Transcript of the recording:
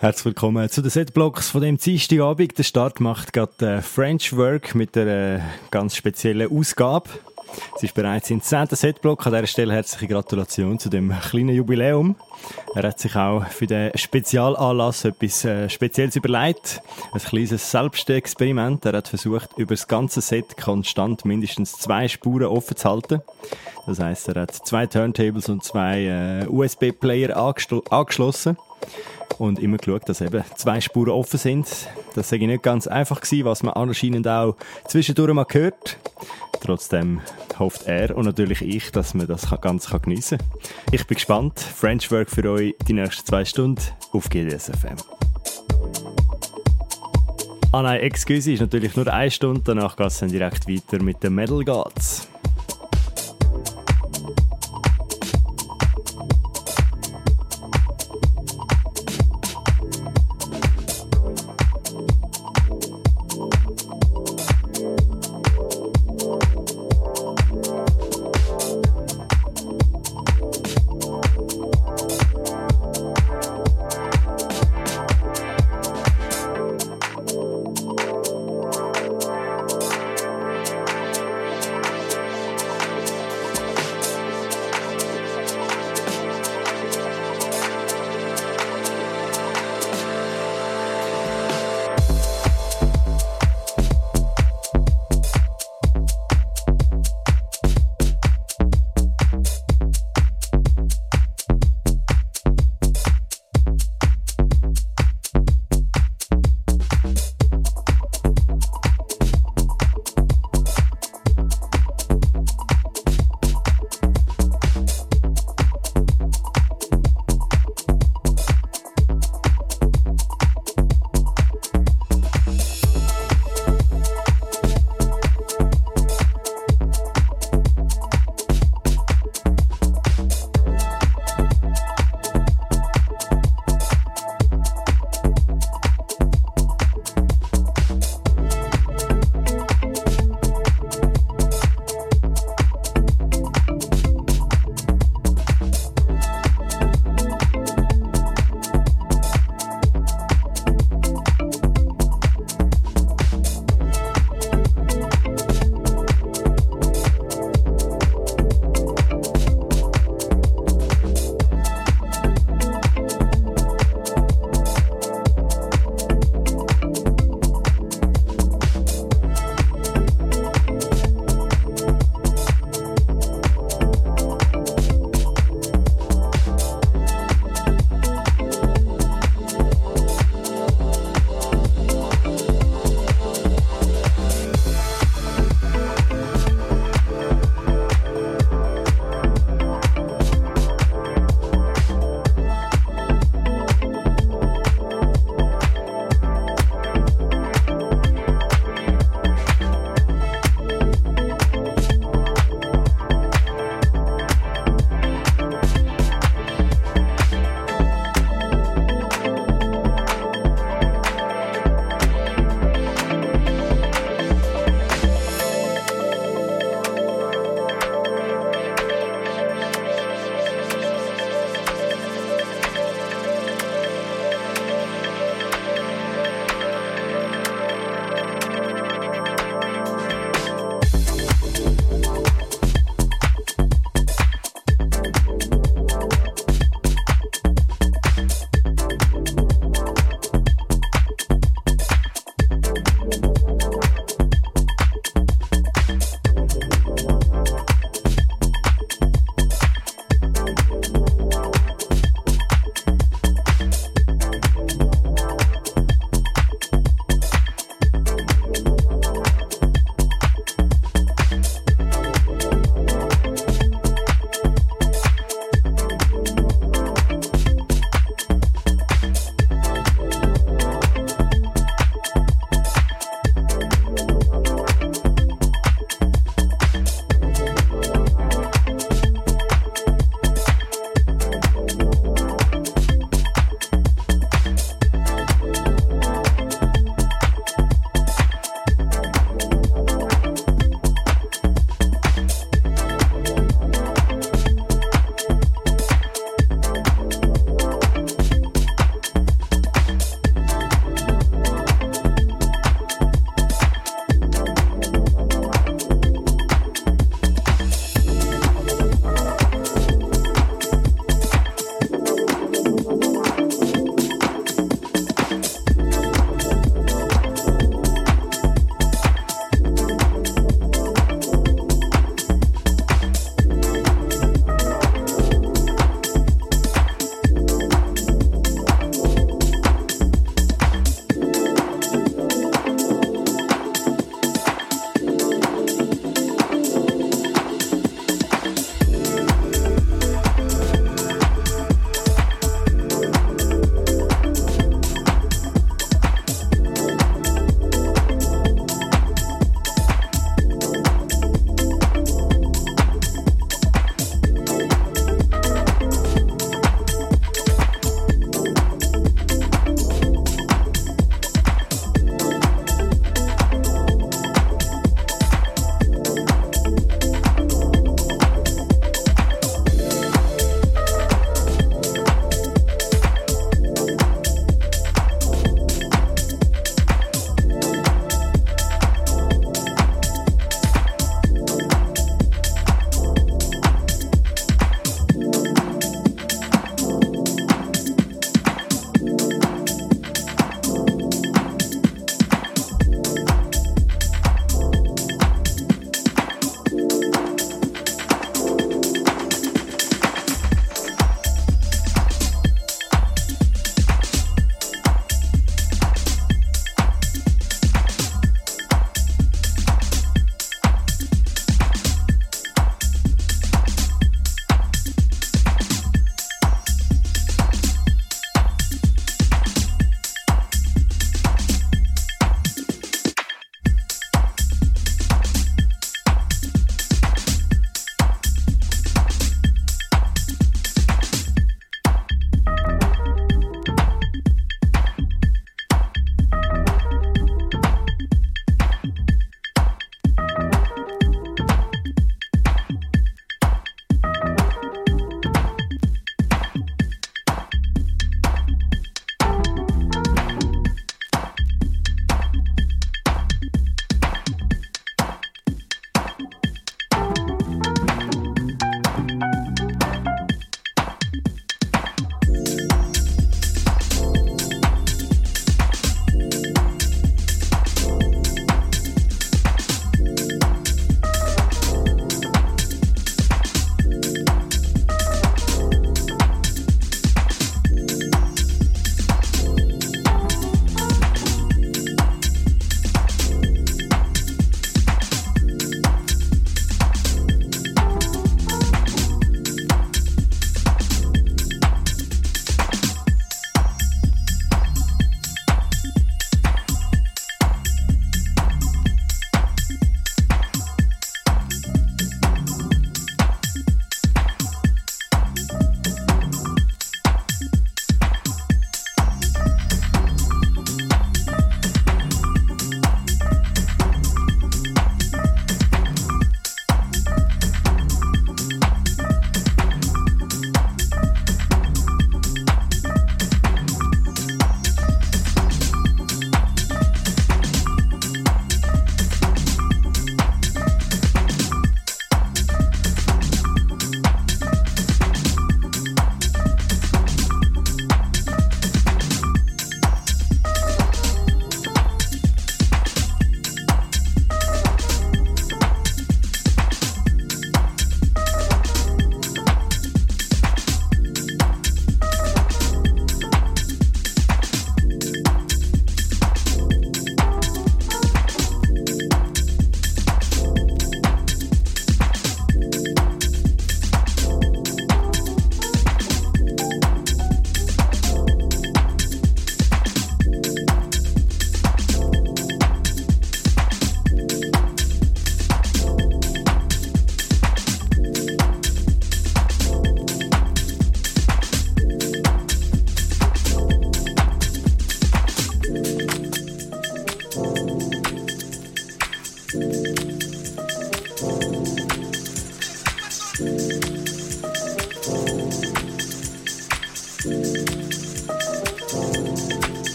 Herzlich willkommen zu den Setblocks von dem Dienstagabend. Der Start macht gerade äh, French Work mit einer äh, ganz speziellen Ausgabe. Es ist bereits im 10. Setblock. An dieser Stelle herzliche Gratulation zu dem kleinen Jubiläum. Er hat sich auch für den Spezialanlass etwas äh, Spezielles überlegt. Ein kleines Selbstexperiment. Er hat versucht, über das ganze Set konstant mindestens zwei Spuren offen zu halten. Das heißt, er hat zwei Turntables und zwei USB-Player angeschlossen und immer geschaut, dass eben zwei Spuren offen sind. Das sei nicht ganz einfach gewesen, was man anscheinend auch zwischendurch mal hört. Trotzdem hofft er und natürlich ich, dass man das ganz geniessen kann. Ich bin gespannt. French Work für euch die nächsten zwei Stunden auf GDSFM. Ah nein, excuse, ist natürlich nur eine Stunde, danach geht es dann direkt weiter mit den Metal Gods.